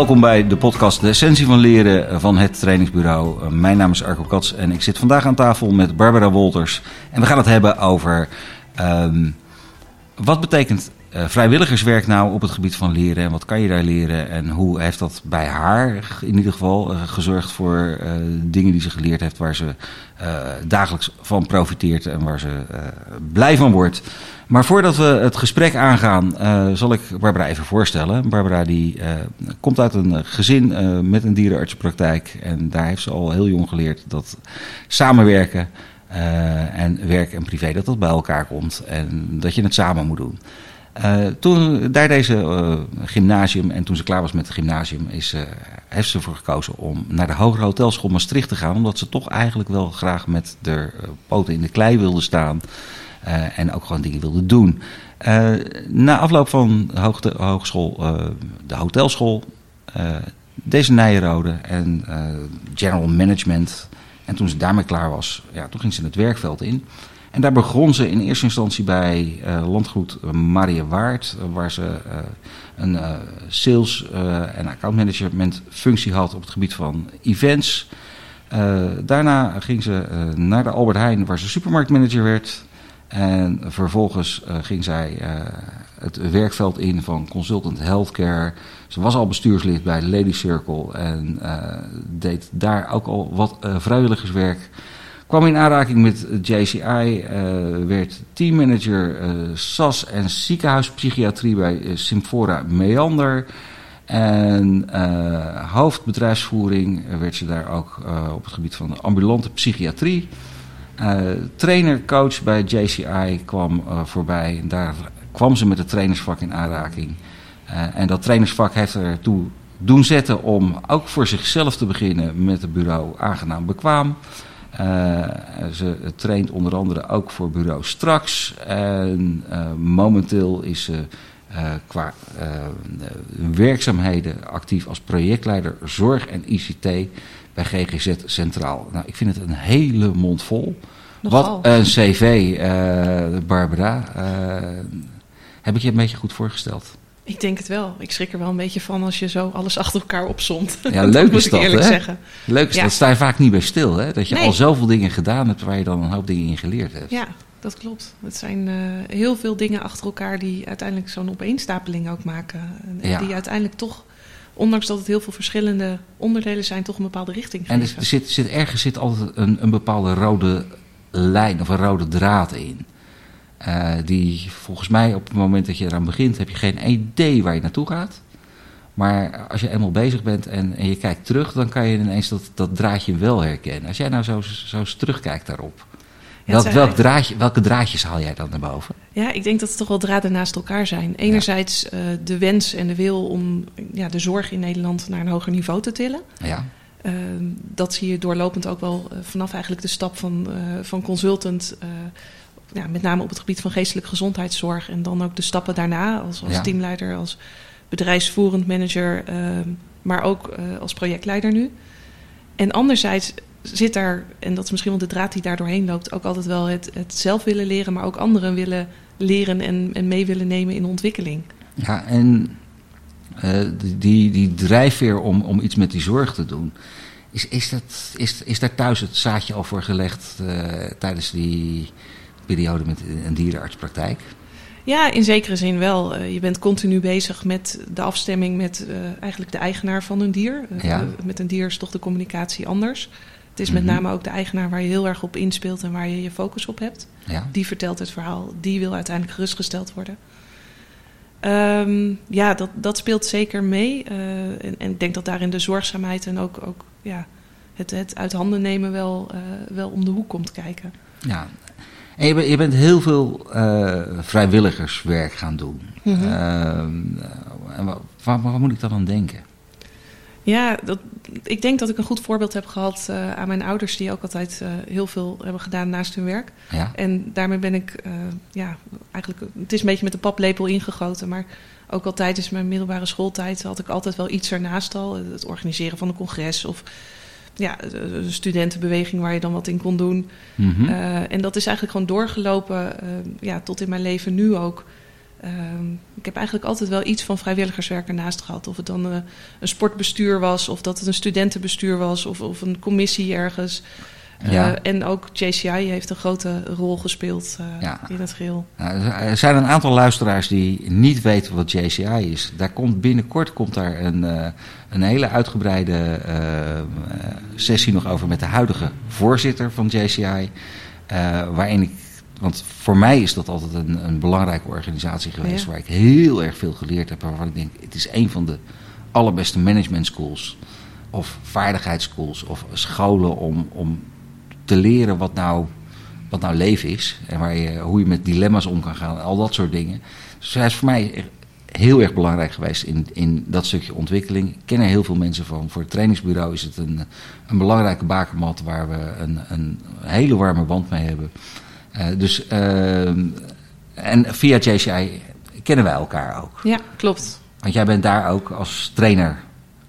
Welkom bij de podcast De Essentie van Leren van het trainingsbureau. Mijn naam is Arco Kats en ik zit vandaag aan tafel met Barbara Wolters. En we gaan het hebben over ehm, wat betekent eh, vrijwilligerswerk nou op het gebied van leren en wat kan je daar leren en hoe heeft dat bij haar in ieder geval eh, gezorgd voor eh, dingen die ze geleerd heeft waar ze dagelijks van profiteert en waar ze blij van wordt. Maar voordat we het gesprek aangaan, zal ik Barbara even voorstellen. Barbara die komt uit een gezin met een dierenartsenpraktijk en daar heeft ze al heel jong geleerd dat samenwerken en werk en privé dat dat bij elkaar komt en dat je het samen moet doen. Toen, daar deze gymnasium, en toen ze klaar was met het gymnasium, is, heeft ze ervoor gekozen om naar de Hogere Hotelschool Maastricht te gaan. Omdat ze toch eigenlijk wel graag met de poten in de klei wilde staan. En ook gewoon dingen wilde doen. na afloop van de hogeschool, de hotelschool, deze Nijrode en general management. En toen ze daarmee klaar was, ja, toen ging ze het werkveld in. En daar begon ze in eerste instantie bij landgoed Maria Waard, waar ze een sales- en accountmanagement functie had op het gebied van events. daarna ging ze naar de Albert Heijn, waar ze supermarktmanager werd. En vervolgens ging zij het werkveld in van consultant healthcare. Ze was al bestuurslid bij Lady Circle en deed daar ook al wat vrijwilligerswerk kwam in aanraking met JCI, eh, werd teammanager SAS en ziekenhuispsychiatrie bij Symfora Meander. En hoofdbedrijfsvoering werd ze daar ook op het gebied van ambulante psychiatrie. Trainer, coach bij JCI kwam voorbij. En daar kwam ze met het trainersvak in aanraking. en dat trainersvak heeft ertoe doen zetten om ook voor zichzelf te beginnen met het bureau aangenaam bekwaam. Ze traint onder andere ook voor bureau Straks. En momenteel is ze uh, qua werkzaamheden actief als projectleider zorg en ICT bij GGZ Centraal. Nou, ik vind het een hele mond vol. Nogal. Wat een cv, Barbara. heb ik je een beetje goed voorgesteld? Ik denk het wel. Ik schrik er wel een beetje van als je zo alles achter elkaar opzond. Ja, leuk is dat, eerlijk hè? zeggen. Leuk is ja. dat. sta je vaak niet bij stil, hè? Dat je al zoveel dingen gedaan hebt waar je dan een hoop dingen in geleerd hebt. Ja, dat klopt. Het zijn uh, heel veel dingen achter elkaar die uiteindelijk zo'n opeenstapeling ook maken. En ja. die uiteindelijk toch, ondanks dat het heel veel verschillende onderdelen zijn, toch een bepaalde richting geven. En er zit, zit, ergens zit altijd een, een bepaalde rode lijn of een rode draad in. Uh, die volgens mij op het moment dat je eraan begint, heb je geen idee waar je naartoe gaat. Maar als je eenmaal bezig bent en, en je kijkt terug, dan kan je ineens dat, dat draadje wel herkennen. Als jij nou zo, zo eens terugkijkt daarop. Welk, welk draadje, welke draadjes haal jij dan naar boven? Ja, ik denk dat het toch wel draden naast elkaar zijn. Enerzijds uh, de wens en de wil om ja, de zorg in Nederland naar een hoger niveau te tillen. Ja. Uh, dat zie je doorlopend ook wel uh, vanaf eigenlijk de stap van, van consultant ja, met name op het gebied van geestelijke gezondheidszorg. En dan ook de stappen daarna als, als teamleider, als bedrijfsvoerend manager, uh, maar ook als projectleider nu. En anderzijds zit daar, en dat is misschien wel de draad die daar doorheen loopt, ook altijd wel het, het zelf willen leren, maar ook anderen willen leren en, en mee willen nemen in de ontwikkeling. Ja, en uh, die, die drijfveer om, om iets met die zorg te doen. Is, is, dat, is, is daar thuis het zaadje al voor gelegd tijdens die, periode met een dierenartspraktijk? Ja, in zekere zin wel. Uh, je bent continu bezig met de afstemming met eigenlijk de eigenaar van een dier. Ja. met een dier is toch de communicatie anders. Het is met mhm. name ook de eigenaar waar je heel erg op inspeelt en waar je je focus op hebt. Ja. Die vertelt het verhaal, die wil uiteindelijk gerustgesteld worden. Um, ja, dat, dat speelt zeker mee. En, en, ik denk dat daarin de zorgzaamheid en ook, ook ja, het, het uit handen nemen wel, wel om de hoek komt kijken. Ja, en je, bent, je bent heel veel uh, vrijwilligerswerk gaan doen. Mm -hmm. uh, waar, waar, moet ik dan aan denken? Ja, dat, ik denk dat ik een goed voorbeeld heb gehad uh, aan mijn ouders, die ook altijd heel veel hebben gedaan naast hun werk. Ja. En daarmee ben ik, ja, eigenlijk, het is een beetje met de paplepel ingegoten, maar ook al tijdens mijn middelbare schooltijd had ik altijd wel iets ernaast al. Het organiseren van een congres of ja, de studentenbeweging waar je dan wat in kon doen. Mm -hmm. uh, en dat is eigenlijk gewoon doorgelopen ja, tot in mijn leven nu ook. Ehm, ik heb eigenlijk altijd wel iets van vrijwilligerswerk ernaast gehad. Of het dan een sportbestuur was, of dat het een studentenbestuur was, of, of een commissie ergens. Ja. Eh, en ook JCI heeft een grote rol gespeeld uh, in het geheel. er zijn een aantal luisteraars die niet weten wat JCI is. Daar komt binnenkort komt daar een, uh, een hele uitgebreide sessie nog over met de huidige voorzitter van JCI. waarin ik, want voor mij is dat altijd een, een belangrijke organisatie geweest waar ik heel erg veel geleerd heb. Waarvan ik denk, het is een van de allerbeste management schools of vaardigheidsschools of scholen om, om te leren wat nou, wat nou leven is. En waar je, hoe je met dilemma's om kan gaan. Al dat soort dingen. Dus hij is voor mij heel erg belangrijk geweest in, in dat stukje ontwikkeling. Ik ken er heel veel mensen van. Voor het trainingsbureau is het een, een belangrijke bakermat waar we een, een hele warme band mee hebben. Uh, dus, uh, en via JCI kennen wij elkaar ook. Ja, klopt. Want jij bent daar ook als trainer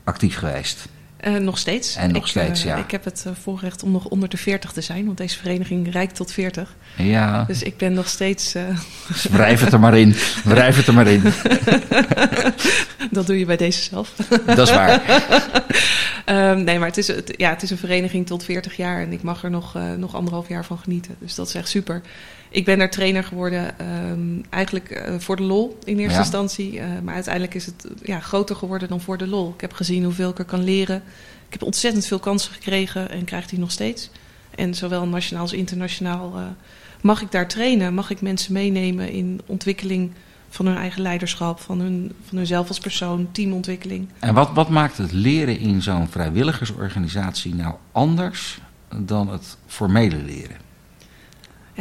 actief geweest. Uh, nog steeds. En nog steeds, uh, ja. Ik heb het uh, voorrecht om nog onder de 40 te zijn, want deze vereniging reikt tot 40. Ja. Dus ik ben nog steeds. Dus wrijf het er maar in. Wrijf het er maar in. Dat doe je bij deze zelf. Dat is waar. um, nee, maar het is, het, ja, het is een vereniging tot 40 jaar en ik mag er nog, nog anderhalf jaar van genieten. Dus dat is echt super. Ik ben daar trainer geworden, um, eigenlijk uh, voor de lol in eerste ja. instantie. Uh, maar uiteindelijk is het ja, groter geworden dan voor de lol. Ik heb gezien hoeveel ik er kan leren. Ik heb ontzettend veel kansen gekregen en krijg die nog steeds. En zowel nationaal als internationaal uh, mag ik daar trainen. Mag ik mensen meenemen in ontwikkeling van hun eigen leiderschap, van, hun, van hunzelf als persoon, teamontwikkeling. En wat, wat maakt het leren in zo'n vrijwilligersorganisatie nou anders dan het formele leren?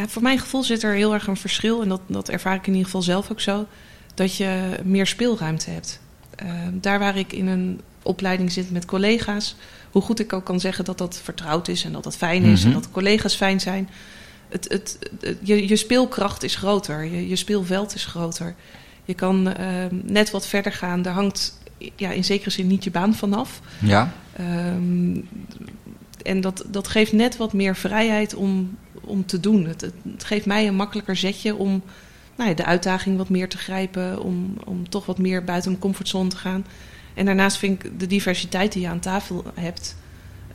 Ja, voor mijn gevoel zit er heel erg een verschil. En dat, dat ervaar ik in ieder geval zelf ook zo. Dat je meer speelruimte hebt. Uh, daar waar ik in een opleiding zit met collega's. Hoe goed ik ook kan zeggen dat dat vertrouwd is en dat dat fijn is. Mm -hmm. En dat de collega's fijn zijn. Het, het, het, je, je speelkracht is groter. Je, je speelveld is groter. Je kan uh, net wat verder gaan. Daar hangt ja, in zekere zin niet je baan vanaf. Ja. Um, en dat, dat geeft net wat meer vrijheid om, om te doen. Het, het, geeft mij een makkelijker zetje om nou ja, de uitdaging wat meer te grijpen, om, om toch wat meer buiten mijn comfortzone te gaan. En daarnaast vind ik de diversiteit die je aan tafel hebt,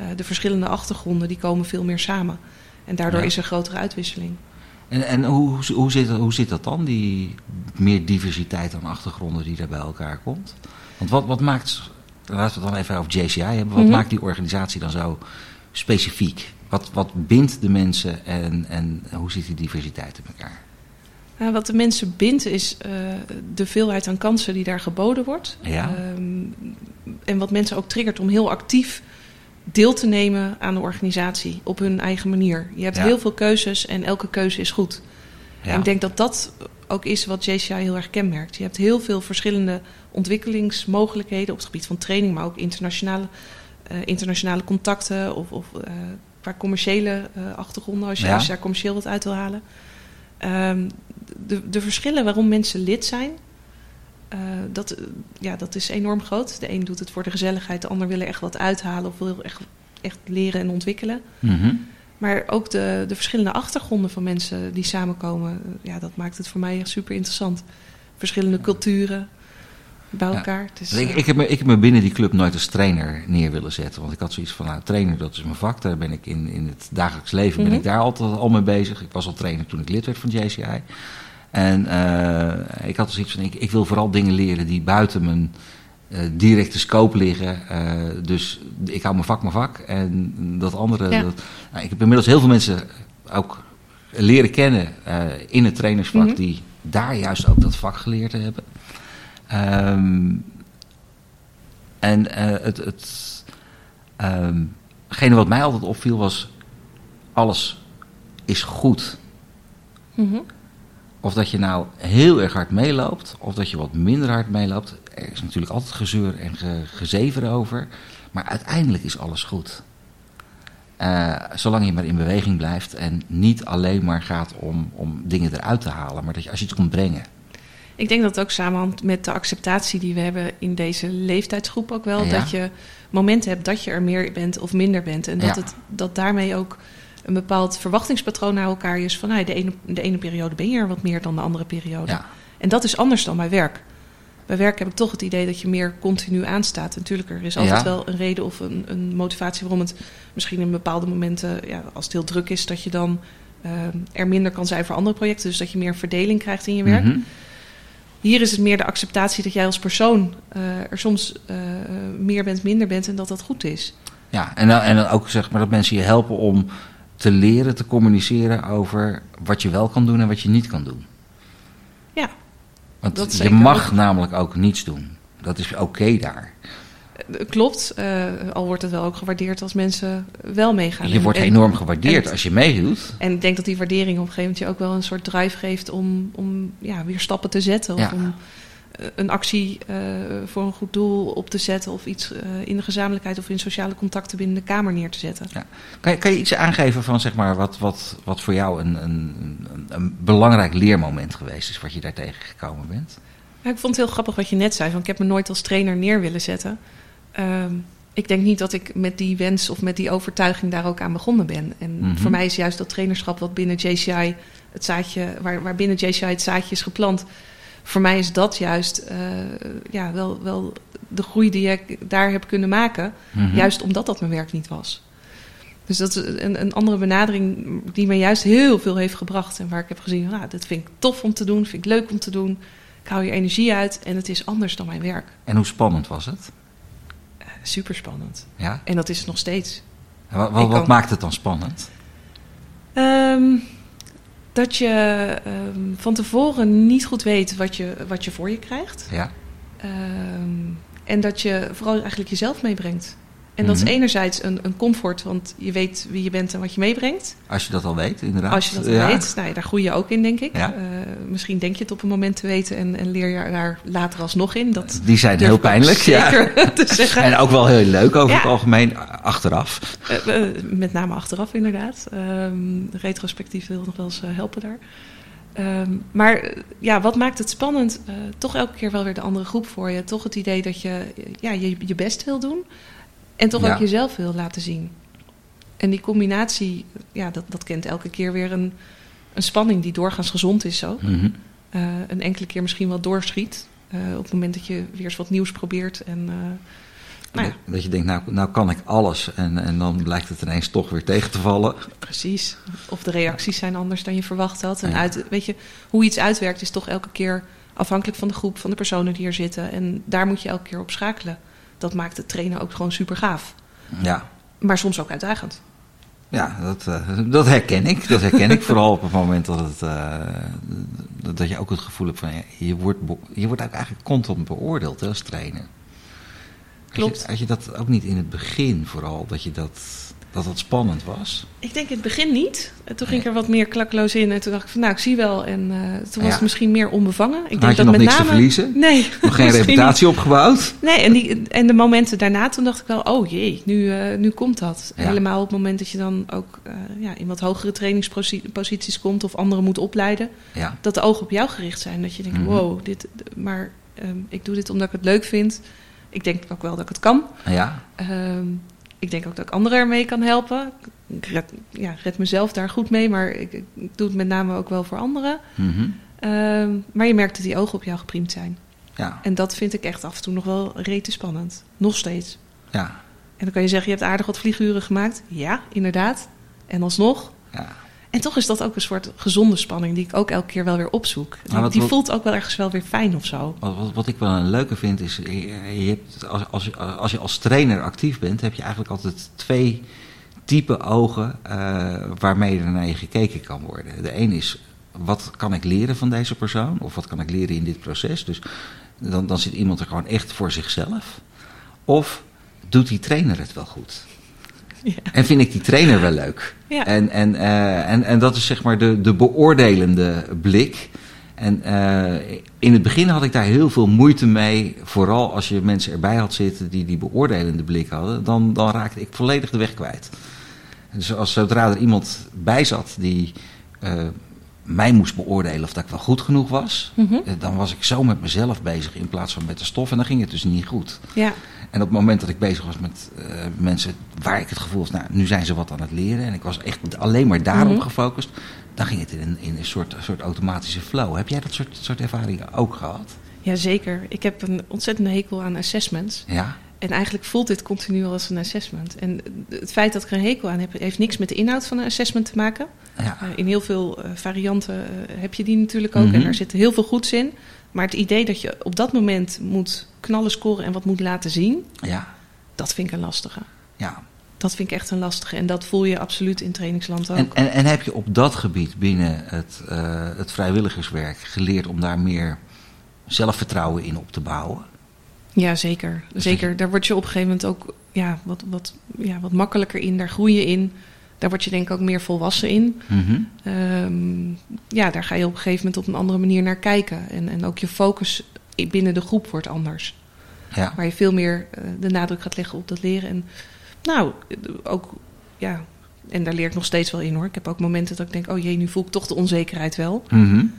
uh, de verschillende achtergronden, die komen veel meer samen. En daardoor ja. is er grotere uitwisseling. En, en hoe, hoe, zit, hoe zit dat dan, die meer diversiteit aan achtergronden die daar bij elkaar komt? Want wat, wat maakt, laten we het dan even over JCI hebben, wat mm -hmm. maakt die organisatie dan zo specifiek? Wat, wat bindt de mensen en, en hoe zit die diversiteit in elkaar? Nou, wat de mensen bindt is uh, de veelheid aan kansen die daar geboden wordt. Ja. Um, en wat mensen ook triggert om heel actief deel te nemen aan de organisatie op hun eigen manier. Je hebt ja. heel veel keuzes en elke keuze is goed. Ja. En ik denk dat dat ook is wat JCI heel erg kenmerkt. Je hebt heel veel verschillende ontwikkelingsmogelijkheden op het gebied van training, maar ook internationale, internationale contacten of, of uh, qua commerciële uh, achtergronden, als je, ja. als je daar commercieel wat uit wil halen. Um, de, de verschillen waarom mensen lid zijn, uh, dat, ja, dat is enorm groot. De een doet het voor de gezelligheid, de ander wil er echt wat uithalen of wil echt, echt leren en ontwikkelen. Mm -hmm. Maar ook de, de verschillende achtergronden van mensen die samenkomen, ja, dat maakt het voor mij echt super interessant. Verschillende culturen bij elkaar. Ja. Dus, ik, ik, heb me, ik heb me binnen die club nooit als trainer neer willen zetten. Want ik had zoiets van, nou, trainer, dat is mijn vak. Daar ben ik in, in het dagelijks leven ben mm -hmm. ik daar altijd al mee bezig. Ik was al trainer toen ik lid werd van JCI. En uh, ik had zoiets van, ik, ik wil vooral dingen leren die buiten mijn uh, directe scope liggen. Uh, dus ik hou mijn vak mijn vak. En dat andere... Ja. Dat, nou, ik heb inmiddels heel veel mensen ook leren kennen in het trainersvak... Mm -hmm. die daar juist ook dat vak geleerd hebben. Um, en uh, het, het um, hetgene wat mij altijd opviel was, alles is goed. Mm -hmm. Of dat je nou heel erg hard meeloopt, of dat je wat minder hard meeloopt. Er is natuurlijk altijd gezeur en ge, gezever over. Maar uiteindelijk is alles goed. Uh, zolang je maar in beweging blijft en niet alleen maar gaat om, om dingen eruit te halen, maar dat je als je het komt brengen. Ik denk dat het ook samenhangt met de acceptatie die we hebben in deze leeftijdsgroep ook wel. Ja. Dat je momenten hebt dat je er meer bent of minder bent. En dat, ja. het, dat daarmee ook een bepaald verwachtingspatroon naar elkaar is. Van nou, de, ene, de ene periode ben je er wat meer dan de andere periode. Ja. En dat is anders dan bij werk. Bij werk heb ik toch het idee dat je meer continu aanstaat. Natuurlijk, er is altijd wel een reden of een, een, motivatie waarom het misschien in bepaalde momenten, ja, als het heel druk is, dat je dan uh, er minder kan zijn voor andere projecten. Dus dat je meer verdeling krijgt in je werk. Mhm. Hier is het meer de acceptatie dat jij als persoon uh, er soms uh, meer bent, minder bent en dat dat goed is. Ja, en dan, en dan ook zeg maar dat mensen je helpen om te leren te communiceren over wat je wel kan doen en wat je niet kan doen. Ja. Want je mag namelijk ook niets doen. Dat is oké daar. Eh, klopt, uh, al wordt het wel ook gewaardeerd als mensen wel meegaan. Je wordt enorm gewaardeerd als je meedoet. En ik denk dat die waardering op een gegeven moment je ook wel een soort drive geeft om, om ja, weer stappen te zetten. Of om eh, een actie uh, voor een goed doel op te zetten. Of iets uh, in de gezamenlijkheid of in sociale contacten binnen de Kamer neer te zetten. Ja. Kan, je, kan je iets aangeven van zeg maar, wat, wat, wat voor jou een, een, een belangrijk leermoment geweest is, wat je daar tegengekomen bent? Ja, ik vond het heel grappig wat je net zei. Van, ik heb me nooit als trainer neer willen zetten. Uh, ik denk niet dat ik met die wens of met die overtuiging daar ook aan begonnen ben. En mm -hmm. voor mij is juist dat trainerschap wat binnen JCI het zaadje, waar, waar binnen JCI het zaadje is geplant voor mij is dat juist uh, ja, wel, wel de groei die ik daar heb kunnen maken. Mm -hmm. Juist omdat dat mijn werk niet was. Dus dat is een, een, andere benadering die me juist heel veel heeft gebracht. En waar ik heb gezien, nou, dat vind ik tof om te doen, vind ik leuk om te doen. Ik haal hier energie uit en het is anders dan mijn werk. En hoe spannend was het? Super spannend. Ja? En dat is het nog steeds. En wat, wat, wat maakt het dan spannend? Um, dat je um, van tevoren niet goed weet wat je, wat je voor je krijgt. Ja. Um, en dat je vooral eigenlijk jezelf meebrengt. En dat is mhm. enerzijds een, een, comfort, want je weet wie je bent en wat je meebrengt. Als je dat al weet, inderdaad. Als je dat al ja. weet, nou ja, daar groei je ook in, denk ik. Ja. Uh, misschien denk je het op een moment te weten en, en leer je daar later alsnog in. Dat Die zijn heel pijnlijk, ja. te zeggen. En ook wel heel leuk over het algemeen, achteraf. Uh, uh, met name achteraf, inderdaad. Um, retrospectief wil nog wel eens helpen daar. Um, maar ja, wat maakt het spannend? toch elke keer wel weer de andere groep voor je. Toch het idee dat je ja, je, je best wil doen. En toch ja. ook jezelf wil laten zien. En die combinatie, ja, dat, dat kent elke keer weer een, een spanning die doorgaans gezond is zo. Mm -hmm. uh, een enkele keer misschien wel doorschiet. Uh, op het moment dat je weer eens wat nieuws probeert. En, uh, nou ja. Dat je denkt, nou, nou kan ik alles. En, en dan blijkt het ineens toch weer tegen te vallen. Precies. Of de reacties zijn anders dan je verwacht had. En ja. uit, weet je, hoe iets uitwerkt is toch elke keer afhankelijk van de groep, van de personen die er zitten. En daar moet je elke keer op schakelen dat maakt het trainen ook gewoon super gaaf. Ja. Maar soms ook uitdagend. Ja, dat, uh, dat herken ik. Dat herken ik vooral op het moment dat, het, uh, dat je ook het gevoel hebt van je, wordt je wordt ook eigenlijk constant beoordeeld hè, als trainer. Klopt. Je, had je dat ook niet in het begin vooral, dat je dat dat dat spannend was? Ik denk in het begin niet. Toen ging ik er wat meer klakloos in. En toen dacht ik van nou, ik zie wel. En uh, toen was ja. het misschien meer onbevangen. Ik denk je dat nog met niks name... te verliezen? Nee. Nog geen reputatie opgebouwd? Nee, en, die, en de momenten daarna toen dacht ik wel... oh jee, nu, uh, nu komt dat. Ja. Helemaal op het moment dat je dan ook uh, ja, in wat hogere trainingsposities komt... of anderen moet opleiden. Ja. Dat de ogen op jou gericht zijn. Dat je denkt, mm -hmm. wow, dit, maar um, ik doe dit omdat ik het leuk vind. Ik denk ook wel dat ik het kan. Ja. Um, ik denk ook dat ik anderen ermee kan helpen. Ik red, ja, red mezelf daar goed mee, maar ik, ik, doe het met name ook wel voor anderen. Mm -hmm. uh, maar je merkt dat die ogen op jou gepriemd zijn. Ja. En dat vind ik echt af en toe nog wel rete spannend. Nog steeds. Ja. En dan kan je zeggen, je hebt aardig wat vlieguren gemaakt. Ja, inderdaad. En alsnog. Ja. En toch is dat ook een soort gezonde spanning die ik ook elke keer wel weer opzoek. Die, wat, die voelt ook wel ergens wel weer fijn of zo. Wat, wat, ik wel een leuke vind is, je, je hebt, als, als, als je als trainer actief bent, heb je eigenlijk altijd twee type ogen uh, waarmee er naar je gekeken kan worden. De een is, wat kan ik leren van deze persoon? Of wat kan ik leren in dit proces? Dus dan, dan zit iemand er gewoon echt voor zichzelf. Of doet die trainer het wel goed? Ja. En vind ik die trainer wel leuk. Ja. En, en, uh, en, en dat is zeg maar de, de beoordelende blik. En uh, in het begin had ik daar heel veel moeite mee. Vooral als je mensen erbij had zitten die die beoordelende blik hadden. Dan, dan raakte ik volledig de weg kwijt. Dus als zodra er iemand bij zat die uh, mij moest beoordelen of dat ik wel goed genoeg was. Mhm. Dan was ik zo met mezelf bezig in plaats van met de stof. En dan ging het dus niet goed. Ja. En op het moment dat ik bezig was met mensen waar ik het gevoel had, nou, nu zijn ze wat aan het leren. En ik was echt alleen maar daarop mhm. gefocust. Dan ging het in, in een soort, soort automatische flow. Heb jij dat soort, soort ervaringen ook gehad? Jazeker. Ik heb een ontzettende hekel aan assessments. Ja. En eigenlijk voelt dit continu als een assessment. En het feit dat ik er een hekel aan heb, heeft niks met de inhoud van een assessment te maken. Ja. Uh, in heel veel uh, varianten heb je die natuurlijk ook. Mm -hmm. En daar zit heel veel goeds in. Maar het idee dat je op dat moment moet knallen scoren en wat moet laten zien, ja. dat vind ik een lastige. Ja. Dat vind ik echt een lastige. En dat voel je absoluut in trainingsland ook. En, en, en heb je op dat gebied binnen het, het vrijwilligerswerk geleerd om daar meer zelfvertrouwen in op te bouwen? Ja, zeker. zeker. Daar word je op een gegeven moment ook ja, wat, wat, ja, wat makkelijker in. Daar groei je in. Daar word je denk ik ook meer volwassen in. -hmm. um, ja, daar ga je op een gegeven moment op een andere manier naar kijken. En, en ook je focus binnen de groep wordt anders. Ja. Waar je veel meer uh, de nadruk gaat leggen op dat leren. En nou, ook, ja, en daar leer ik nog steeds wel in hoor. Ik heb ook momenten dat ik denk, oh jee, nu voel ik toch de onzekerheid wel. -hmm.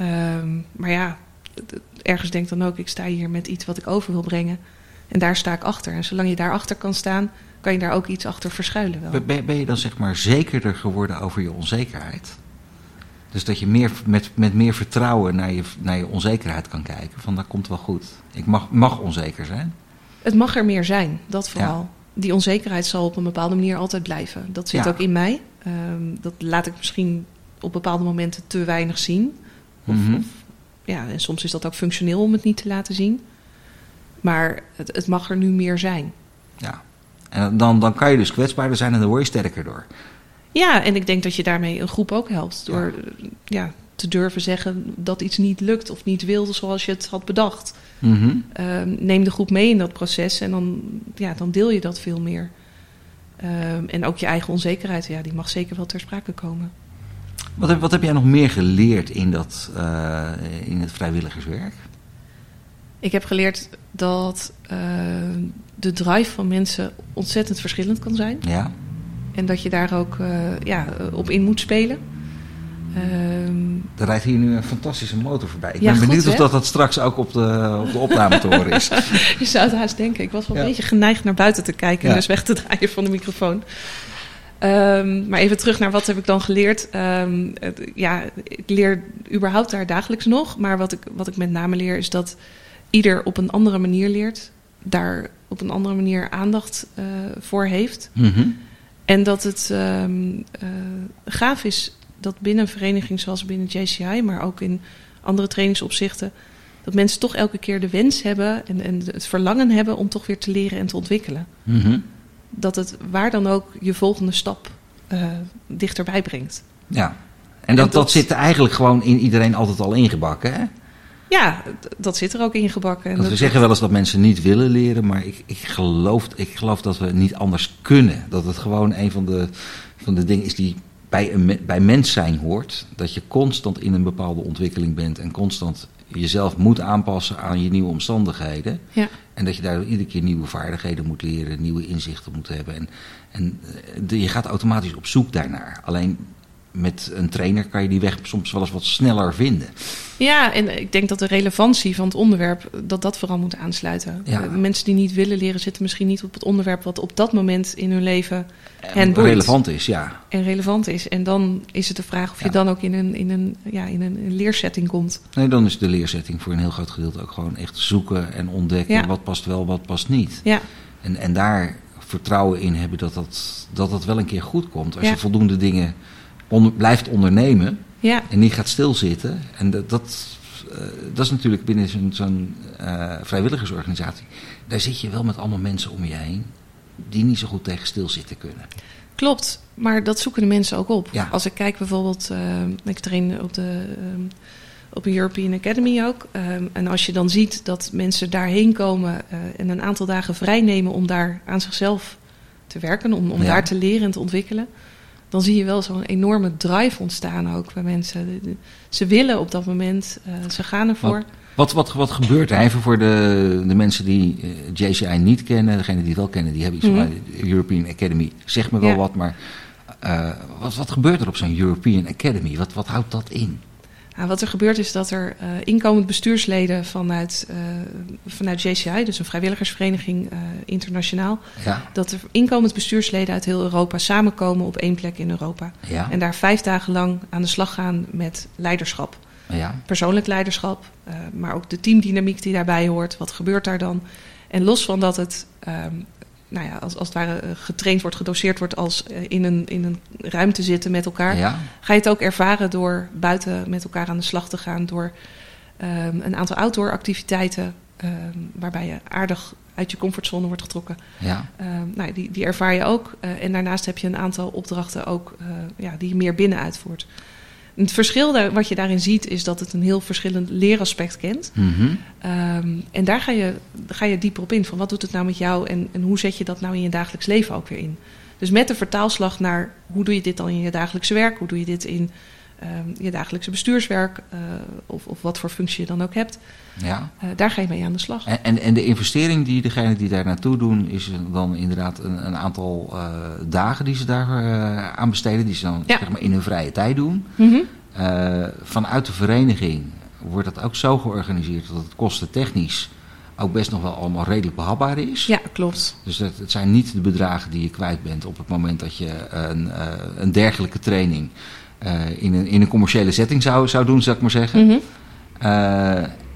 um, maar ja, ergens denk dan ook, ik sta hier met iets wat ik over wil brengen. En daar sta ik achter. En zolang je daarachter kan staan, kan je daar ook iets achter verschuilen wel. Ben, ben je dan zeg maar zekerder geworden over je onzekerheid? Dus dat je meer, met, met meer vertrouwen naar je, naar je onzekerheid kan kijken. Van dat komt wel goed. Ik mag, mag onzeker zijn. Het mag er meer zijn, dat vooral. Ja. Die onzekerheid zal op een bepaalde manier altijd blijven. Dat zit Ja. ook in mij. Um, dat laat ik misschien op bepaalde momenten te weinig zien. Of, Mhm. of ja, en soms is dat ook functioneel om het niet te laten zien. Maar het, het mag er nu meer zijn. Ja. En dan, dan kan je dus kwetsbaarder zijn en dan word je sterker door. Ja, en ik denk dat je daarmee een groep ook helpt. Door ja. ja te durven zeggen dat iets niet lukt of niet wilde zoals je het had bedacht. Mhm. Uh, neem de groep mee in dat proces en dan, ja, dan deel je dat veel meer. Uh, en ook je eigen onzekerheid, ja, die mag zeker wel ter sprake komen. Wat heb, wat heb jij nog meer geleerd in, dat, uh, in het vrijwilligerswerk? Ik heb geleerd dat uh, de drive van mensen ontzettend verschillend kan zijn. Ja. En dat je daar ook uh, ja, op in moet spelen. Um, er rijdt hier nu een fantastische motor voorbij. Ik ja, ben benieuwd goed, of dat, dat straks ook op de, op de opname te horen is. je zou het haast denken. Ik was wel ja. een beetje geneigd naar buiten te kijken en dus weg te draaien van de microfoon. Um, maar even terug naar wat heb ik dan geleerd. Um, het, ja, ik leer überhaupt daar dagelijks nog. Maar wat ik, wat ik met name leer is dat ieder op een andere manier leert. Daar op een andere manier aandacht uh, voor heeft. Mm -hmm. En dat het um, uh, gaaf is dat binnen een vereniging zoals binnen JCI, maar ook in andere trainingsopzichten, dat mensen toch elke keer de wens hebben en, en het verlangen hebben om toch weer te leren en te ontwikkelen. Mm -hmm. Dat het waar dan ook je volgende stap uh, dichterbij brengt. Ja, en dat, en dat, dat zit eigenlijk gewoon in iedereen altijd al ingebakken, hè? Ja, dat zit er ook ingebakken. Dat we zeggen wel eens dat mensen niet willen leren, maar ik, ik, geloof, ik geloof dat we niet anders kunnen. Dat het gewoon een van de, van de dingen is die bij, een, bij mens zijn hoort. Dat je constant in een bepaalde ontwikkeling bent en constant jezelf moet aanpassen aan je nieuwe omstandigheden. Ja. En dat je daardoor iedere keer nieuwe vaardigheden moet leren, nieuwe inzichten moet hebben. En, en de, je gaat automatisch op zoek daarnaar. Alleen met een trainer kan je die weg soms wel eens wat sneller vinden. Ja, en ik denk dat de relevantie van het onderwerp, dat dat vooral moet aansluiten. Ja. Uh, mensen die niet willen leren zitten misschien niet op het onderwerp wat op dat moment in hun leven en relevant is, ja. En relevant is. En dan is het de vraag of ja. je dan ook in een, in, een, ja, in een leersetting komt. Nee, dan is de leersetting voor een heel groot gedeelte ook gewoon echt zoeken en ontdekken ja. wat past wel, wat past niet. Ja. En, en daar vertrouwen in hebben dat dat, dat dat wel een keer goed komt. Als je voldoende dingen blijft ondernemen ja. en niet gaat stilzitten. En dat, dat, uh, dat is natuurlijk binnen zo'n zo'n uh, vrijwilligersorganisatie. Daar zit je wel met allemaal mensen om je heen die niet zo goed tegen stilzitten kunnen. Klopt, maar dat zoeken de mensen ook op. Ja. Als ik kijk bijvoorbeeld, uh, ik train op de... Um, op een European Academy ook. Um, en als je dan ziet dat mensen daarheen komen uh, en een aantal dagen vrij nemen om daar aan zichzelf te werken, om, om Ja. daar te leren en te ontwikkelen, dan zie je wel zo'n enorme drive ontstaan ook bij mensen. Ze willen op dat moment, uh, ze gaan ervoor. Wat, wat, wat gebeurt er even voor de, de mensen die uh, JCI niet kennen, degene die het wel kennen, die hebben iets Mhm. van de European Academy, zeg me wel Ja. wat, maar wat, wat gebeurt er op zo'n European Academy? Wat, wat houdt dat in? Nou, wat er gebeurt is dat er uh, inkomend bestuursleden vanuit, uh, vanuit JCI, dus een vrijwilligersvereniging uh, internationaal, ja. dat er inkomend bestuursleden uit heel Europa samenkomen op één plek in Europa. Ja. En daar vijf dagen lang aan de slag gaan met leiderschap. Ja. Persoonlijk leiderschap, maar ook de teamdynamiek die daarbij hoort. Wat gebeurt daar dan? En los van dat het um, nou ja, als, als het ware eh, getraind wordt, gedoseerd wordt als eh, in een, in een ruimte zitten met elkaar. Ga je het ook ervaren door buiten met elkaar aan de slag te gaan. Door um, een aantal outdoor activiteiten um, waarbij je aardig uit je comfortzone wordt getrokken. Ja. Um, nou, die, die ervaar je ook. Uh, en daarnaast heb je een aantal opdrachten ook uh, ja, die je meer binnen uitvoert. Het verschil wat je daarin ziet is dat het een heel verschillend leeraspect kent. Mhm. Ehm, en daar ga je, ga je dieper op in. Van wat doet het nou met jou en, en hoe zet je dat nou in je dagelijks leven ook weer in? Dus met de vertaalslag naar hoe doe je dit dan in je dagelijkse werk? Hoe doe je dit in um, je dagelijkse bestuurswerk? Uh, of, of wat voor functie je dan ook hebt. Ja. Uh, daar ga je mee aan de slag. En, en, en, de investering die degene die daar naartoe doen, is dan inderdaad een, een aantal uh, dagen die ze daar aan besteden, die ze dan ja. zeg maar in hun vrije tijd doen. Mm -hmm. vanuit de vereniging wordt dat ook zo georganiseerd dat het kostentechnisch ook best nog wel allemaal redelijk behapbaar is. Ja, klopt. Dus het, het zijn niet de bedragen die je kwijt bent op het moment dat je een, een dergelijke training in, een, in een commerciële setting zou, zou doen, zou ik maar zeggen. Mm -hmm.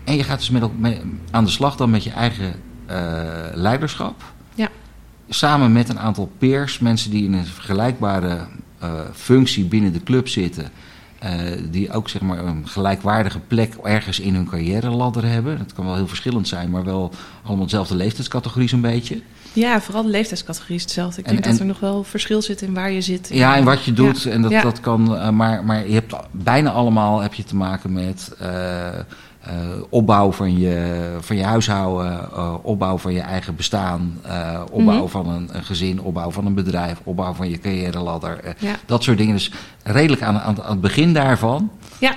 En je gaat dus met, met, aan de slag dan met je eigen uh, leiderschap. Ja. Samen met een aantal peers, mensen die in een vergelijkbare functie binnen de club zitten. Uh, die ook zeg maar, een gelijkwaardige plek ergens in hun carrière ladder hebben. Dat kan wel heel verschillend zijn, maar wel allemaal dezelfde leeftijdscategorie zo'n beetje. Ja, vooral de leeftijdscategorie is hetzelfde. Ik en, denk en, dat er nog wel verschil zit in waar je zit. Ja, en wat je doet. Ja. En dat, ja. dat kan, uh, maar, maar je hebt bijna allemaal heb je te maken met uh, uh, opbouw van je, van je huishouden, uh, opbouw van je eigen bestaan, opbouw mm -hmm. van een, een, gezin, opbouw van een bedrijf, opbouw van je carrière ladder. Ja. Dat soort dingen. Dus redelijk aan, aan, aan het begin daarvan. Ja.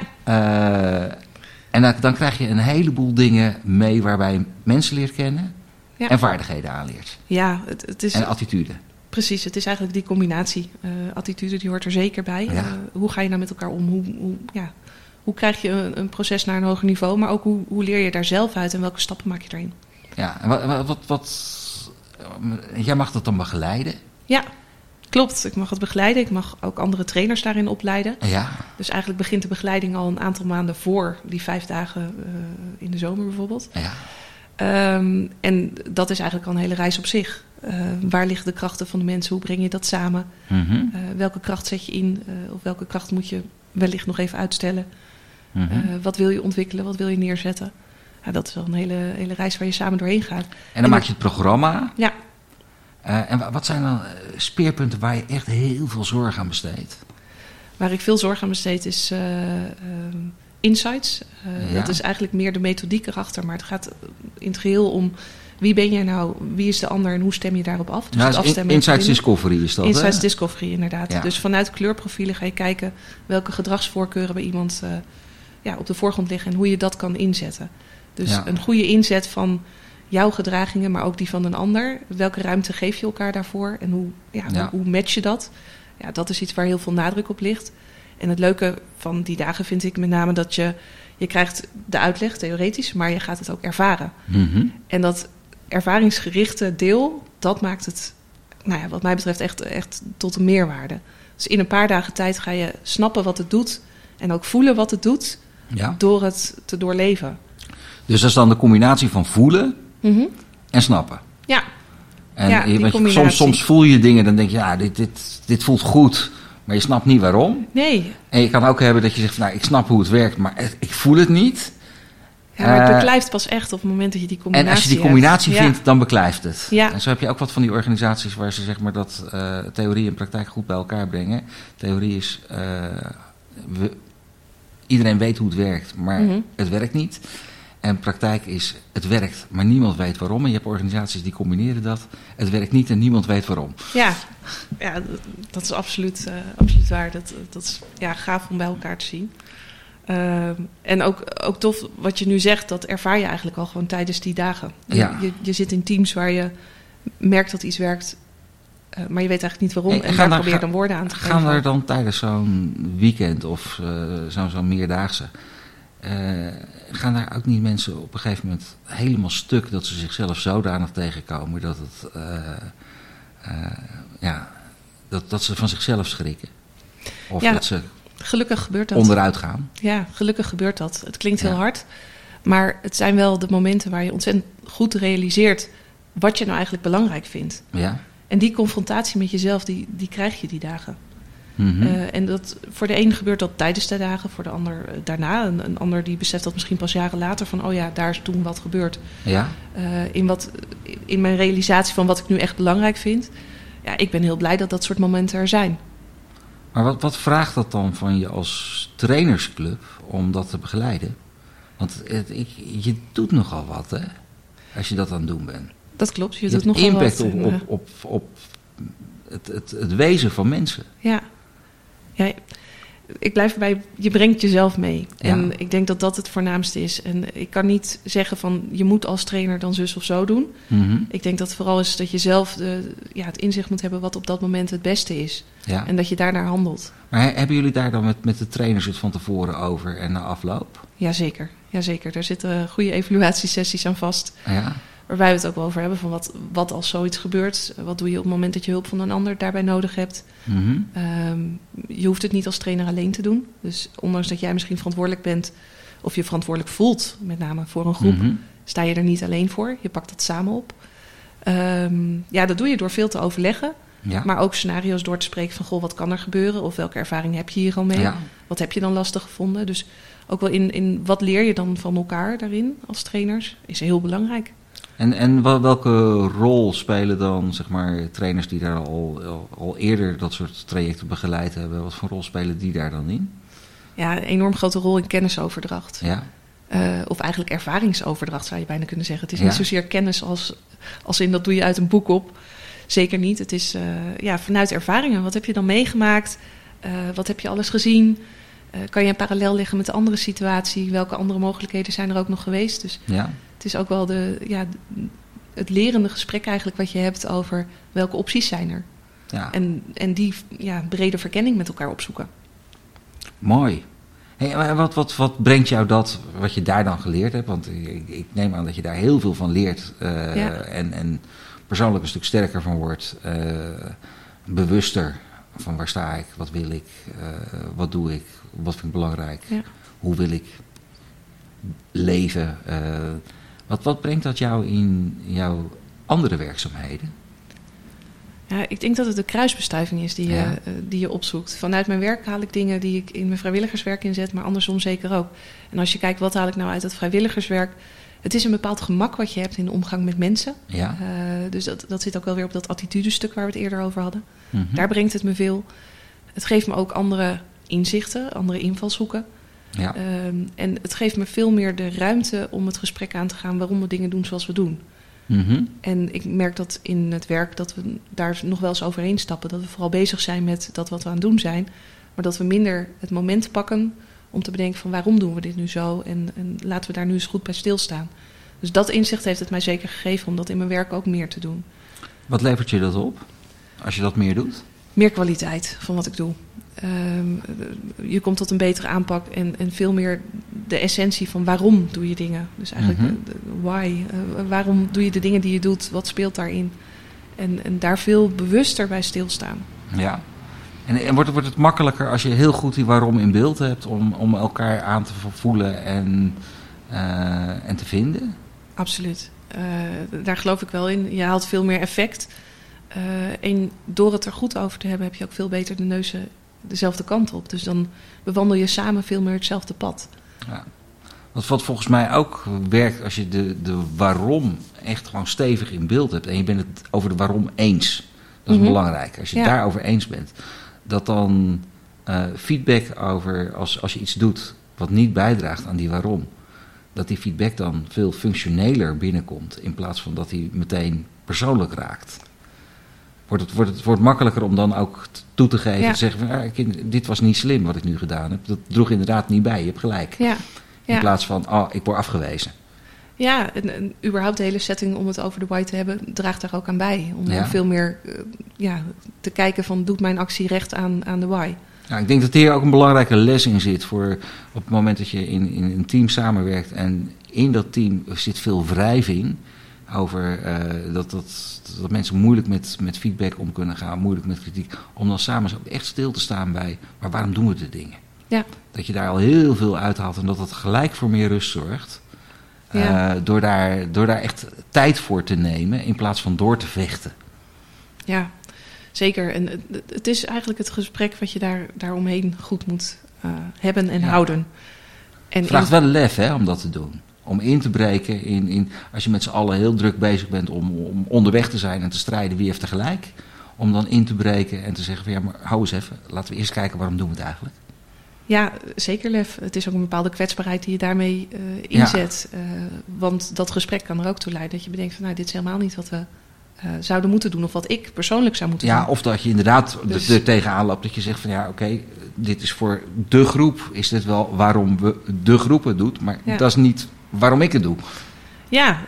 en dan, dan, krijg je een heleboel dingen mee waarbij je mensen leert kennen ja. en vaardigheden aanleert. Ja, het, het is... En attitude. Precies, het is eigenlijk die combinatie. attitude die hoort er zeker bij. Ja. hoe ga je nou met elkaar om? Hoe, hoe ja hoe krijg je een, een, proces naar een hoger niveau, maar ook hoe, hoe, leer je daar zelf uit en welke stappen maak je erin? Ja, en wat, wat, wat, jij mag dat dan begeleiden? Ja, klopt. Ik mag het begeleiden. Ik mag ook andere trainers daarin opleiden. Ja. Dus eigenlijk begint de begeleiding al een aantal maanden voor die vijf dagen uh, in de zomer bijvoorbeeld. Ja. Um, en dat is eigenlijk al een hele reis op zich. Uh, waar liggen de krachten van de mensen? Hoe breng je dat samen? Mm -hmm. uh, welke kracht zet je in? Uh, of welke kracht moet je wellicht nog even uitstellen? Mm -hmm. uh, wat wil je ontwikkelen? Wat wil je neerzetten? Ja, dat is wel een hele, hele reis waar je samen doorheen gaat. En dan en maak je het programma. Ja. En wat zijn dan speerpunten waar je echt heel veel zorg aan besteedt? Waar ik veel zorg aan besteed is uh, insights. Ja. Dat is eigenlijk meer de methodiek erachter. Maar het gaat in het geheel om wie ben jij nou, wie is de ander en hoe stem je daarop af? Dus in, Insights Discovery is dat, Insights hè? Discovery, inderdaad. Ja. Dus vanuit kleurprofielen ga je kijken welke gedragsvoorkeuren bij iemand uh, ja, op de voorgrond liggen en hoe je dat kan inzetten. Dus ja. een goede inzet van jouw gedragingen, maar ook die van een ander. Welke ruimte geef je elkaar daarvoor en hoe, ja, ja. hoe, hoe match je dat? Ja, dat is iets waar heel veel nadruk op ligt. En het leuke van die dagen vind ik met name dat je, je krijgt de uitleg theoretisch, maar je gaat het ook ervaren. Mm -hmm. En dat ervaringsgerichte deel, dat maakt het, nou ja, wat mij betreft, echt, echt tot een meerwaarde. Dus in een paar dagen tijd ga je snappen wat het doet en ook voelen wat het doet ja. door het te doorleven. Dus dat is dan de combinatie van voelen mm -hmm. en snappen. Ja. En ja, je, soms, soms voel je dingen, dan denk je, ja, dit, dit, dit voelt goed, maar je snapt niet waarom. Nee. En je kan ook hebben dat je zegt, nou, ik snap hoe het werkt, maar ik voel het niet. Ja, maar het beklijft pas echt op het moment dat je die combinatie En als je die combinatie hebt. vindt, ja. dan beklijft het. Ja. En zo heb je ook wat van die organisaties waar ze zeg maar dat uh, theorie en praktijk goed bij elkaar brengen. Theorie is, uh, we, iedereen weet hoe het werkt, maar mm -hmm. het werkt niet. En praktijk is, het werkt, maar niemand weet waarom. En je hebt organisaties die combineren dat. Het werkt niet en niemand weet waarom. Ja, ja dat is absoluut, uh, absoluut waar. Dat, dat is ja, gaaf om bij elkaar te zien. Uh, en ook, ook tof wat je nu zegt, dat ervaar je eigenlijk al gewoon tijdens die dagen. Je, ja. je, je, zit in teams waar je merkt dat iets werkt maar je weet eigenlijk niet waarom. en daar probeer je dan woorden aan te geven. Gaan er dan tijdens zo'n weekend of zo'n zo meerdaagse... gaan daar ook niet mensen op een gegeven moment helemaal stuk... dat ze zichzelf zodanig tegenkomen dat, het, ja, dat, dat ze van zichzelf schrikken? Of dat ze gelukkig gebeurt dat. onderuit gaan? Ja, gelukkig gebeurt dat. Het klinkt heel hard... Maar het zijn wel de momenten waar je ontzettend goed realiseert wat je nou eigenlijk belangrijk vindt. Ja. En die confrontatie met jezelf, die, die krijg je die dagen. Mm en dat, voor de een gebeurt dat tijdens de dagen, voor de ander eh, daarna. Een, een, ander die beseft dat misschien pas jaren later van, oh ja, daar is toen wat gebeurd. Ja. Uh, in, wat, in mijn realisatie van wat ik nu echt belangrijk vind. Ja, ik ben heel blij dat dat soort momenten er zijn. Maar wat, wat vraagt dat dan van je als trainersclub om dat te begeleiden? Want het, ik, je doet nogal wat, hè? Als je dat aan het doen bent. Dat klopt, je, je doet nogal impact wat. impact op, op, op, op het, het, het wezen van mensen. Ja. Ja. Ik blijf erbij, je brengt jezelf mee. En ik denk dat dat het voornaamste is. En ik kan niet zeggen van je moet als trainer dan zus of zo doen. Mhm. Ik denk dat het vooral is dat je zelf de, ja, het inzicht moet hebben wat op dat moment het beste is. Ja. En dat je daarnaar handelt. Maar hebben jullie daar dan met, met de trainers het van tevoren over en na afloop? Jazeker, jazeker. Daar zitten goede evaluatiesessies aan vast. Ja. Waarbij we het ook wel over hebben van wat, wat als zoiets gebeurt. Wat doe je op het moment dat je hulp van een ander daarbij nodig hebt. Mhm. Ehm, je hoeft het niet als trainer alleen te doen. Dus ondanks dat jij misschien verantwoordelijk bent... of je verantwoordelijk voelt, met name voor een groep... Mhm. sta je er niet alleen voor. Je pakt dat samen op. Ehm, ja, dat doe je door veel te overleggen. Ja. Maar ook scenario's door te spreken van... goh, wat kan er gebeuren? Of welke ervaring heb je hier al mee? Ja. Wat heb je dan lastig gevonden? Dus ook wel in, in wat leer je dan van elkaar daarin als trainers... is heel belangrijk. En, en welke rol spelen dan zeg maar, trainers die daar al, al eerder dat soort trajecten begeleid hebben? Wat voor rol spelen die daar dan in? Ja, een enorm grote rol in kennisoverdracht. Ja. Uh, of eigenlijk ervaringsoverdracht zou je bijna kunnen zeggen. Het is niet zozeer kennis als, als in dat doe je uit een boek op. Zeker niet. Het is uh, ja, vanuit ervaringen. Wat heb je dan meegemaakt? Uh, wat heb je alles gezien? kan je een parallel leggen met de andere situatie? Welke andere mogelijkheden zijn er ook nog geweest? Dus ja het is ook wel de, ja, het lerende gesprek eigenlijk wat je hebt over welke opties zijn er. Ja. En, en die ja, brede verkenning met elkaar opzoeken. Mooi. Hey, wat, wat, wat brengt jou dat, wat je daar dan geleerd hebt? Want ik, ik neem aan dat je daar heel veel van leert. Uh, ja. en, en persoonlijk een stuk sterker van wordt. Uh, bewuster van waar sta ik, wat wil ik, uh, wat doe ik, wat vind ik belangrijk. Ja. Hoe wil ik leven. Wat, wat brengt dat jou in jouw andere werkzaamheden? Ja, ik denk dat het de kruisbestuiving is die, Ja. je, eh, die je opzoekt. Vanuit mijn werk haal ik dingen die ik in mijn vrijwilligerswerk inzet, maar andersom zeker ook. En als je kijkt wat haal ik nou uit het vrijwilligerswerk, het is een bepaald gemak wat je hebt in de omgang met mensen. Ja. Eh, dus dat, dat zit ook wel weer op dat attitudestuk waar we het eerder over hadden. Mhm. Daar brengt het me veel. Het geeft me ook andere inzichten, andere invalshoeken. Ja. Ehm, en het geeft me veel meer de ruimte om het gesprek aan te gaan waarom we dingen doen zoals we doen. Mhm. En ik merk dat in het werk dat we daar nog wel eens overheen stappen. Dat we vooral bezig zijn met dat wat we aan het doen zijn. Maar dat we minder het moment pakken om te bedenken van waarom doen we dit nu zo. En, en laten we daar nu eens goed bij stilstaan. Dus dat inzicht heeft het mij zeker gegeven om dat in mijn werk ook meer te doen. Wat levert je dat op als je dat meer doet? Meer kwaliteit van wat ik doe. Ehm, je komt tot een betere aanpak en, en veel meer de essentie van waarom doe je dingen. Dus eigenlijk Mhm. de, de why. Eh, waarom doe je de dingen die je doet? Wat speelt daarin? En, en daar veel bewuster bij stilstaan. Ja. En, en wordt, wordt het makkelijker als je heel goed die waarom in beeld hebt om, om elkaar aan te voelen en, eh, en te vinden? Absoluut. Eh, daar geloof ik wel in. Je haalt veel meer effect. Eh, en door het er goed over te hebben, heb je ook veel beter de neuzen dezelfde kant op. Dus dan bewandel je samen veel meer hetzelfde pad. Ja. Wat, wat volgens mij ook werkt als je de, de waarom echt gewoon stevig in beeld hebt. En je bent het over de waarom eens. Dat is Mhm. belangrijk. Als je het Ja. daarover eens bent. Dat dan eh, feedback over als, als je iets doet wat niet bijdraagt aan die waarom. Dat die feedback dan veel functioneler binnenkomt. In plaats van dat hij meteen persoonlijk raakt. Wordt het, wordt het wordt makkelijker om dan ook toe te geven. Ja. Te zeggen van ah, kind, dit was niet slim wat ik nu gedaan heb. Dat droeg inderdaad niet bij. Je hebt gelijk. Ja, In plaats van, oh, ik word afgewezen. Ja, en, überhaupt de hele setting om het over de why te hebben, draagt daar ook aan bij. Om veel meer uh, ja, te kijken van, doet mijn actie recht aan, aan de why? Ja, ik denk dat hier ook een belangrijke les in zit voor op het moment dat je in, in een team samenwerkt en in dat team zit veel wrijving over uh, dat, dat, dat mensen moeilijk met, met feedback om kunnen gaan, moeilijk met kritiek, om dan samen zo echt stil te staan bij, maar waarom doen we de dingen? Ja. Dat je daar al heel veel uithaalt en dat dat gelijk voor meer rust zorgt. Ja. Uh, door, daar, door daar echt tijd voor te nemen in plaats van door te vechten. Ja, zeker. En het is eigenlijk het gesprek wat je daar, daaromheen goed moet uh, hebben en ja. houden. En het vraagt wel lef hè, om dat te doen. Om in te breken in, in als je met z'n allen heel druk bezig bent om, om onderweg te zijn en te strijden wie heeft er gelijk. Om dan in te breken en te zeggen van ja, maar hou eens even, laten we eerst kijken waarom doen we het eigenlijk. Ja, zeker lef. Het is ook een bepaalde kwetsbaarheid die je daarmee uh, inzet. Ja. Uh, want dat gesprek kan er ook toe leiden dat je bedenkt van nou, dit is helemaal niet wat we uh, zouden moeten doen of wat ik persoonlijk zou moeten ja, doen. Ja, of dat je inderdaad dus... er tegenaan loopt dat je zegt van ja, oké, okay, dit is voor de groep, is dit wel waarom we de groep het doet, maar ja. dat is niet waarom ik het doe. Ja,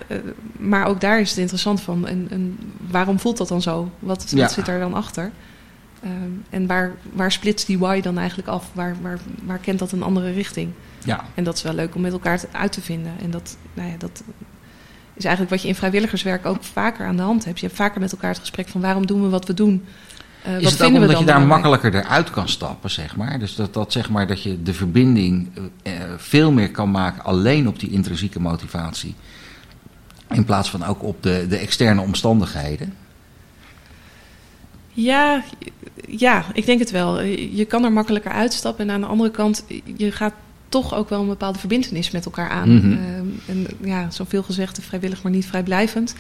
maar ook daar is het interessant van. En, en waarom voelt dat dan zo? Wat, wat ja. zit daar dan achter? Um, en waar, waar splitst die why dan eigenlijk af? Waar, waar, waar kent dat een andere richting? Ja. En dat is wel leuk om met elkaar uit te vinden. En dat, nou ja, dat is eigenlijk wat je in vrijwilligerswerk ook vaker aan de hand hebt. Je hebt vaker met elkaar het gesprek van waarom doen we wat we doen. Uh, is wat het ook omdat je daar belangrijk? makkelijker eruit kan stappen, zeg maar? Dus dat, dat, zeg maar, dat je de verbinding uh, veel meer kan maken alleen op die intrinsieke motivatie. In plaats van ook op de, de externe omstandigheden. Ja, ja, ik denk het wel. Je kan er makkelijker uitstappen. En aan de andere kant, je gaat toch ook wel een bepaalde verbindenis met elkaar aan. Mm -hmm. uh, en ja, zoveel gezegd, vrijwillig maar niet vrijblijvend.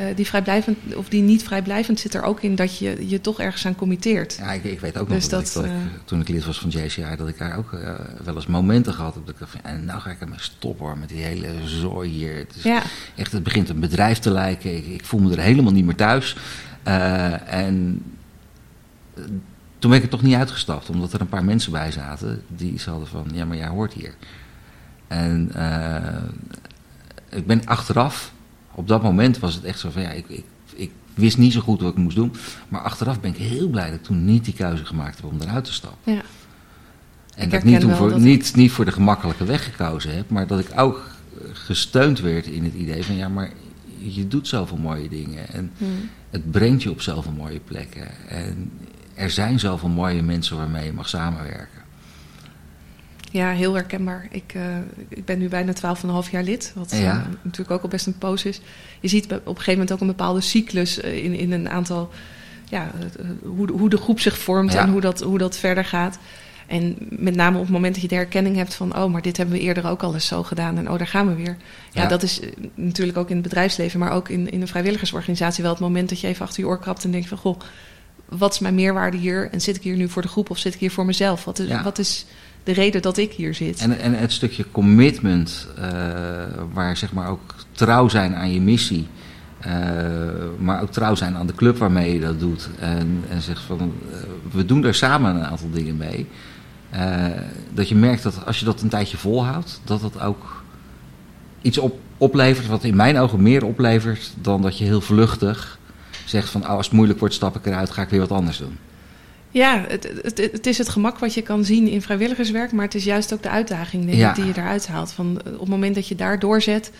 Uh, die vrijblijvend, of die niet vrijblijvend zit er ook in dat je je toch ergens aan committeert. Ja, ik, ik weet ook nog dus dat, dat, ik, dat ik, toen ik lid was van JCI, dat ik daar ook uh, wel eens momenten gehad heb. Dat ik dacht van, en nou ga ik ermee stoppen hoor, met die hele zooi hier. Het, is ja. echt, het begint een bedrijf te lijken. Ik, ik voel me er helemaal niet meer thuis. Uh, en toen ben ik er toch niet uitgestapt, omdat er een paar mensen bij zaten die hadden van, ja, maar jij hoort hier. En uh, ik ben achteraf, op dat moment was het echt zo van, ja, ik, ik, ik, wist niet zo goed wat ik moest doen. Maar achteraf ben ik heel blij dat ik toen niet die keuze gemaakt heb om eruit te stappen. Ja. En ik dat niet, voor, niet, ik... niet voor de gemakkelijke weg gekozen heb, maar dat ik ook gesteund werd in het idee van, ja, maar je doet zoveel mooie dingen. En hmm. het brengt je op zoveel mooie plekken. En er zijn zoveel mooie mensen waarmee je mag samenwerken. Ja, heel herkenbaar. Ik, uh, ik ben nu bijna 12,5 jaar lid, wat ja. uh, natuurlijk ook al best een poos is. Je ziet op een gegeven moment ook een bepaalde cyclus uh, in, in een aantal, ja, hoe, hoe de groep zich vormt Ja. en hoe dat, hoe dat verder gaat. En met name op het moment dat je de herkenning hebt van, oh, maar dit hebben we eerder ook al eens zo gedaan en oh, daar gaan we weer. Ja, Ja. dat is eh, natuurlijk ook in het bedrijfsleven, maar ook in, in een vrijwilligersorganisatie wel het moment dat je even achter je oor krabt en denkt van, goh, wat is mijn meerwaarde hier? En zit ik hier nu voor de groep of zit ik hier voor mezelf? Wat is, Ja. wat is de reden dat ik hier zit? En, en het stukje commitment, uh, waar zeg maar ook trouw zijn aan je missie, uh, maar ook trouw zijn aan de club waarmee je dat doet. En, en zegt van, uh, we doen er samen een aantal dingen mee. Dat je merkt dat als je dat een tijdje volhoudt, dat dat ook iets op, oplevert, wat in mijn ogen meer oplevert dan dat je heel vluchtig zegt van, oh, als het moeilijk wordt, stap ik eruit, ga ik weer wat anders doen. Ja, het, het, het, is het gemak wat je kan zien in vrijwilligerswerk, maar het is juist ook de uitdaging denk Ja. ik, die je eruit haalt. Van, eh, op het moment dat je daar doorzet,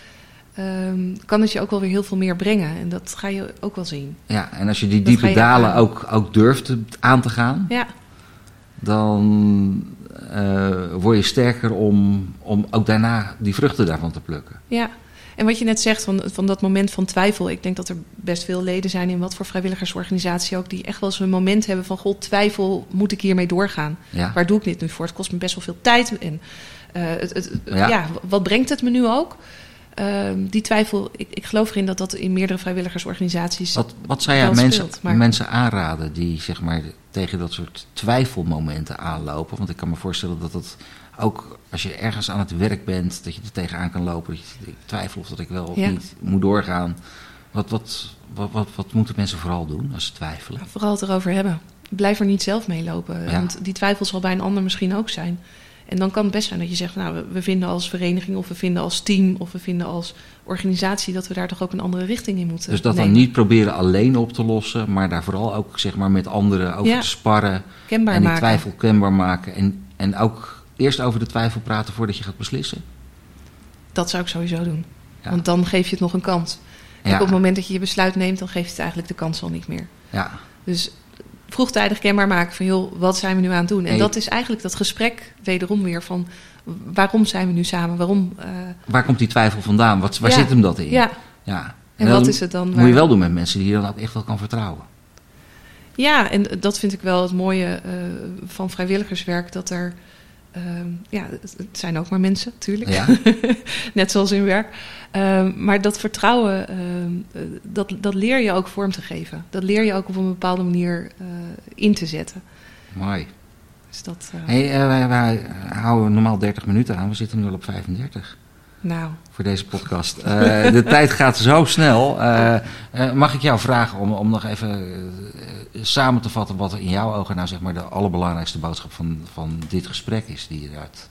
um, kan het je ook wel weer heel veel meer brengen. En dat ga je ook wel zien. Ja, en als je die diepe je dalen ook, ook durft aan te gaan, Ja, dan eh, word je sterker om, om ook daarna die vruchten daarvan te plukken. ja. En wat je net zegt van, van dat moment van twijfel. Ik denk dat er best veel leden zijn in wat voor vrijwilligersorganisatie ook... die echt wel eens een moment hebben van... god, twijfel, moet ik hiermee doorgaan? Ja. Waar doe ik dit nu voor? Het kost me best wel veel tijd. En uh, het, het, Ja. ja. wat brengt het me nu ook? Uh, die twijfel, ik, ik geloof erin dat dat in meerdere vrijwilligersorganisaties... Wat, wat zou jij mensen, speelt, mensen aanraden die zeg maar, tegen dat soort twijfelmomenten aanlopen? Want ik kan me voorstellen dat dat ook als je ergens aan het werk bent, dat je er tegenaan kan lopen. Dat je ik twijfel of dat ik wel of Ja. niet moet doorgaan. Wat, wat, wat, wat, wat moeten mensen vooral doen als ze twijfelen? Vooral het erover hebben. Blijf er niet zelf mee lopen. Ja. Want die twijfel zal bij een ander misschien ook zijn. En dan kan het best zijn dat je zegt, nou, we vinden als vereniging of we vinden als team of we vinden als organisatie dat we daar toch ook een andere richting in moeten. Dus dat dan niet proberen alleen op te lossen, maar daar vooral ook zeg maar met anderen over te sparren. Kenbaar en die twijfel kenbaar maken. En, en ook eerst over de twijfel praten voordat je gaat beslissen. Dat zou ik sowieso doen. Want dan geef je het nog een kans. op het moment dat je je besluit neemt, dan geef je het eigenlijk de kans al niet meer. Ja. Dus vroegtijdig kenbaar maken van joh, wat zijn we nu aan het doen? En dat is eigenlijk dat gesprek wederom weer van waarom zijn we nu samen? Waarom, uh... Waar komt die twijfel vandaan? Wat, waar zit hem dat in? Ja. ja. En, wat is het dan? Moet je wel doen met mensen die je dan ook echt wel kan vertrouwen. Ja, en dat vind ik wel het mooie uh, van vrijwilligerswerk. Dat er, uh, ja, het zijn ook maar mensen, natuurlijk. Ja. Net zoals in werk. Ehm, maar dat vertrouwen, ehm, eh, dat, dat leer je ook vorm te geven. Dat leer je ook op een bepaalde manier uh, in te zetten. Mooi. Dus dat, uh... hey, wij, wij, houden normaal 30 minuten aan. We zitten nu al op 35. Nou. Voor deze podcast. de tijd gaat zo snel. mag ik jou vragen om, om nog even samen te vatten... wat er in jouw ogen nou zeg maar de allerbelangrijkste boodschap van, van dit gesprek is... die je eruit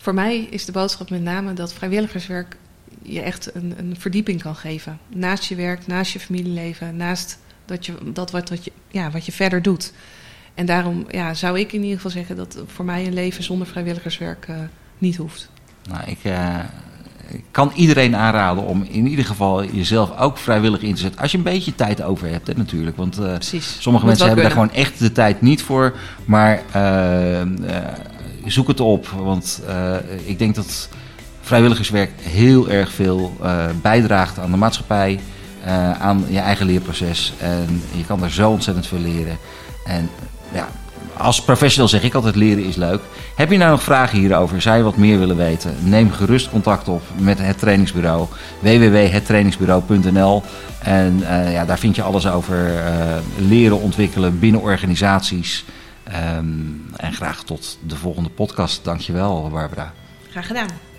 voor mij is de boodschap met name dat vrijwilligerswerk je echt een, een verdieping kan geven. Naast je werk, naast je familieleven, naast dat je, dat wat, wat, je, ja, wat je verder doet. En daarom ja, zou ik in ieder geval zeggen dat voor mij een leven zonder vrijwilligerswerk niet hoeft. Nou, ik, uh, ik, kan iedereen aanraden om in ieder geval jezelf ook vrijwillig in te zetten. Als je een beetje tijd over hebt, hè, natuurlijk. Want uh, sommige mensen hebben daar gewoon echt de tijd niet voor. Maar zoek het op. Want ik denk dat vrijwilligerswerk heel erg veel bijdraagt aan de maatschappij, aan je eigen leerproces. En je kan daar zo ontzettend veel leren. En ja, als professional zeg ik altijd leren is leuk. Heb je nou nog vragen hierover? Zou je wat meer willen weten? Neem gerust contact op met het trainingsbureau www.hettrainingsbureau.nl En uh, ja, daar vind je alles over uh, leren ontwikkelen binnen organisaties. Um, en graag tot de volgende podcast. Dankjewel, Barbara. Graag gedaan.